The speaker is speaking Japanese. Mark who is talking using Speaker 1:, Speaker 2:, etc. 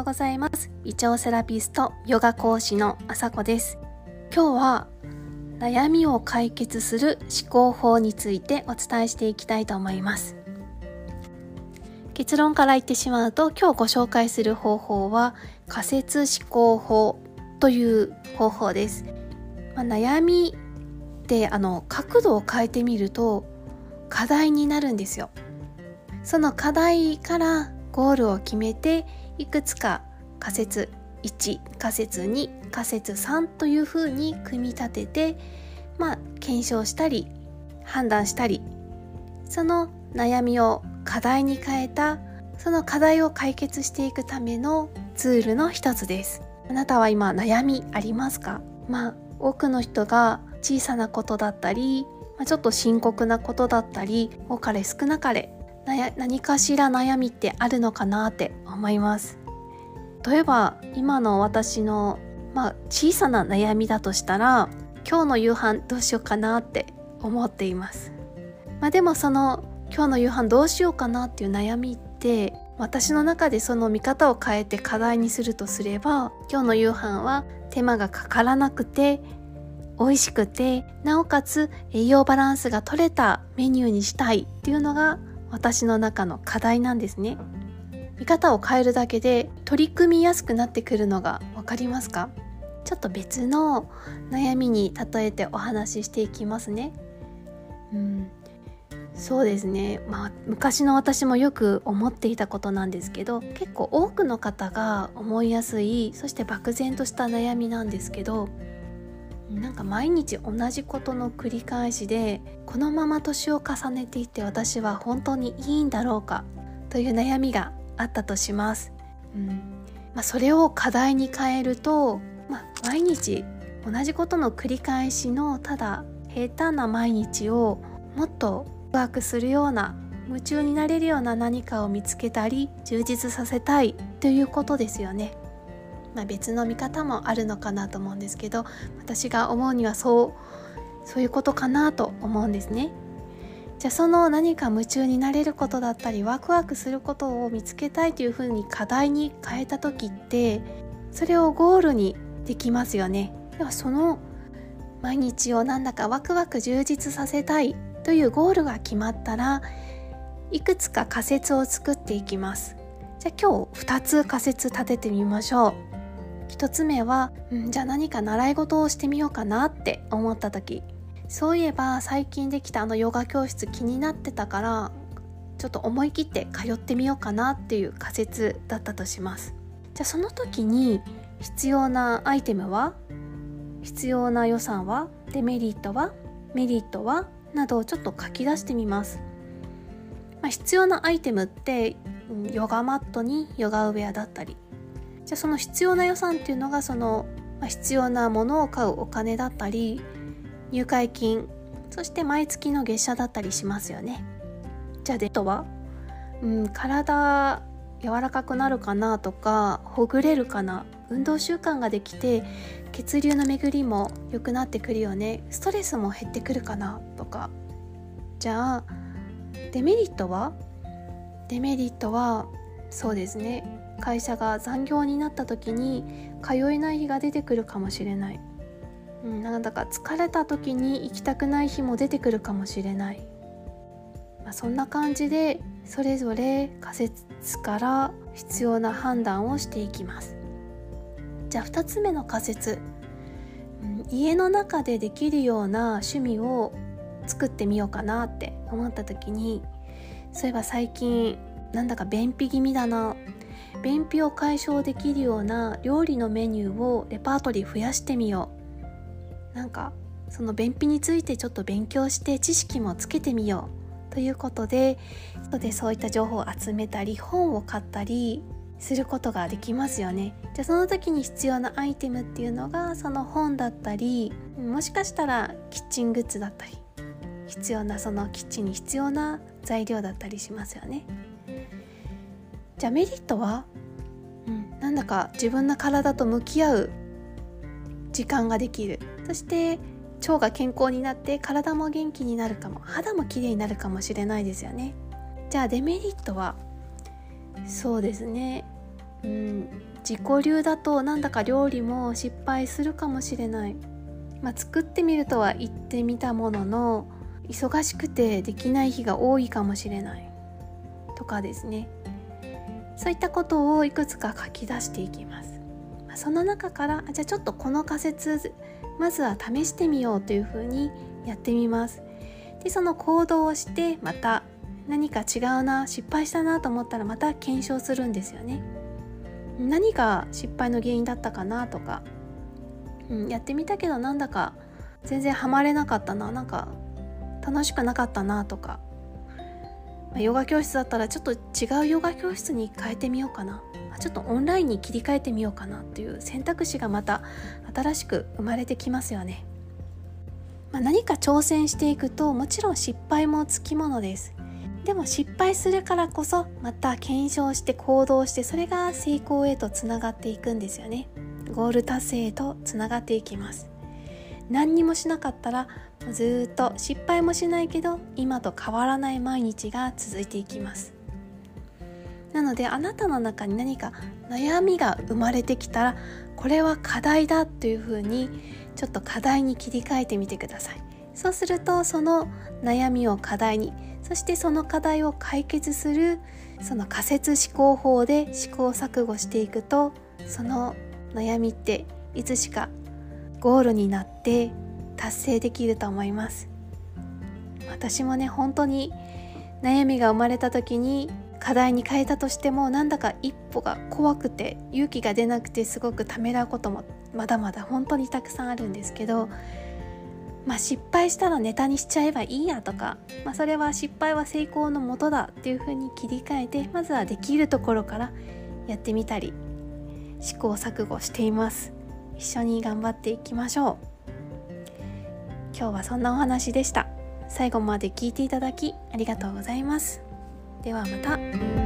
Speaker 1: ようございます。胃腸セラピストヨガ講師のあさこです。今日は悩みを解決する思考法についてお伝えしていきたいと思います。結論から言ってしまうと今日ご紹介する方法は仮説思考法という方法です、まあ、悩みってあの角度を変えてみると課題になるんですよ。その課題からゴールを決めていくつか仮説1仮説2仮説3というふうに組み立ててまあ検証したり判断したりその悩みを課題に変えたその課題を解決していくためのツールの一つです。あなたは今悩みありますか？まあ多くの人が小さなことだったり、まあ、ちょっと深刻なことだったり多かれ少なかれ何かしら悩みってあるのかなって思います。例えば今の私の、まあ、小さな悩みだとしたら今日の夕飯どうしようかなって思っています、まあ、でもその今日の夕飯どうしようかなっていう悩みって私の中でその見方を変えて課題にするとすれば今日の夕飯は手間がかからなくて美味しくてなおかつ栄養バランスが取れたメニューにしたいっていうのが私の中の課題なんですね。見方を変えるだけで取り組みやすくなってくるのが分かりますか？ちょっと別の悩みに例えてお話ししていきますね。うん。そうですね。まあ昔の私もよく思っていたことなんですけど結構多くの方が思いやすいそして漠然とした悩みなんですけどなんか毎日同じことの繰り返しでこのまま年を重ねていって私は本当にいいんだろうかという悩みがあったとします、うんまあ、それを課題に変えると、まあ、毎日同じことの繰り返しのただ平坦な毎日をもっとワークするような夢中になれるような何かを見つけたり充実させたいということですよね。まあ、別の見方もあるのかなと思うんですけど私が思うにはそうそういうことかなと思うんですね。じゃあその何か夢中になれることだったりワクワクすることを見つけたいというふうに課題に変えた時ってそれをゴールにできますよね。ではその毎日をなんだかワクワク充実させたいというゴールが決まったらいくつか仮説を作っていきます。じゃあ今日2つ仮説立ててみましょう。1つ目は、うん、じゃあ何か習い事をしてみようかなって思った時。そういえば最近できたあのヨガ教室気になってたからちょっと思い切って通ってみようかなっていう仮説だったとします。じゃあその時に必要なアイテムは必要な予算はデメリットはメリットはなどをちょっと書き出してみます、まあ、必要なアイテムってヨガマットにヨガウェアだったりじゃあその必要な予算っていうのがその、必要なものを買うお金だったり入会金そして毎月の月謝だったりしますよね。じゃあデッドは、うん、体柔らかくなるかなとかほぐれるかな。運動習慣ができて血流の巡りも良くなってくるよね。ストレスも減ってくるかなとか。じゃあデメリットは？デメリットはそうですね。会社が残業になった時に通えない日が出てくるかもしれない、うん、なんだか疲れた時に行きたくない日も出てくるかもしれない、まあ、そんな感じでそれぞれ仮説から必要な判断をしていきます。じゃあ2つ目の仮説、うん、家の中でできるような趣味を作ってみようかなって思った時にそういえば最近なんだか便秘気味だな。便秘を解消できるような料理のメニューをレパートリー増やしてみよう。なんかその便秘についてちょっと勉強して知識もつけてみよう。ということででそういった情報を集めたり本を買ったりすることができますよね。じゃあその時に必要なアイテムっていうのがその本だったりもしかしたらキッチングッズだったり必要なそのキッチンに必要な材料だったりしますよね。じゃあメリットは、うん、なんだか自分の体と向き合う時間ができる。そして腸が健康になって体も元気になるかも。肌も綺麗になるかもしれないですよね。じゃあデメリットは？そうですね。うん。自己流だとなんだか料理も失敗するかもしれない、まあ、作ってみるとは言ってみたものの忙しくてできない日が多いかもしれない。とかですねそういったことをいくつか書き出していきます、ま、その中からじゃあちょっとこの仮説まずは試してみようというふうにやってみます。でその行動をしてまた何か違うな失敗したなと思ったらまた検証するんですよね。何が失敗の原因だったかなとか、うん、やってみたけどなんだか全然ハマれなかったななんか楽しくなかったなとか、まあ、ヨガ教室だったらちょっと違うヨガ教室に変えてみようかな。ちょっとオンラインに切り替えてみようかなっていう選択肢がまた新しく生まれてきますよね、まあ、何か挑戦していくともちろん失敗もつきものです。でも失敗するからこそまた検証して行動してそれが成功へとつながっていくんですよね。ゴール達成へとつながっていきます。何にもしなかったらずっと失敗もしないけど今と変わらない毎日が続いていきます。なのであなたの中に何か悩みが生まれてきたらこれは課題だというふうにちょっと課題に切り替えてみてください。そうするとその悩みを課題にそしてその課題を解決するその仮説思考法で試行錯誤していくとその悩みっていつしかゴールになって達成できると思います。私もね本当に悩みが生まれた時に課題に変えたとしてもなんだか一歩が怖くて勇気が出なくてすごくためらうこともまだまだ本当にたくさんあるんですけどまあ、失敗したらネタにしちゃえばいいやとか、まあ、それは失敗は成功のもとだっていうふうに切り替えてまずはできるところからやってみたり試行錯誤しています。一緒に頑張っていきましょう。今日はそんなお話でした最後まで聞いていただきありがとうございますではまた。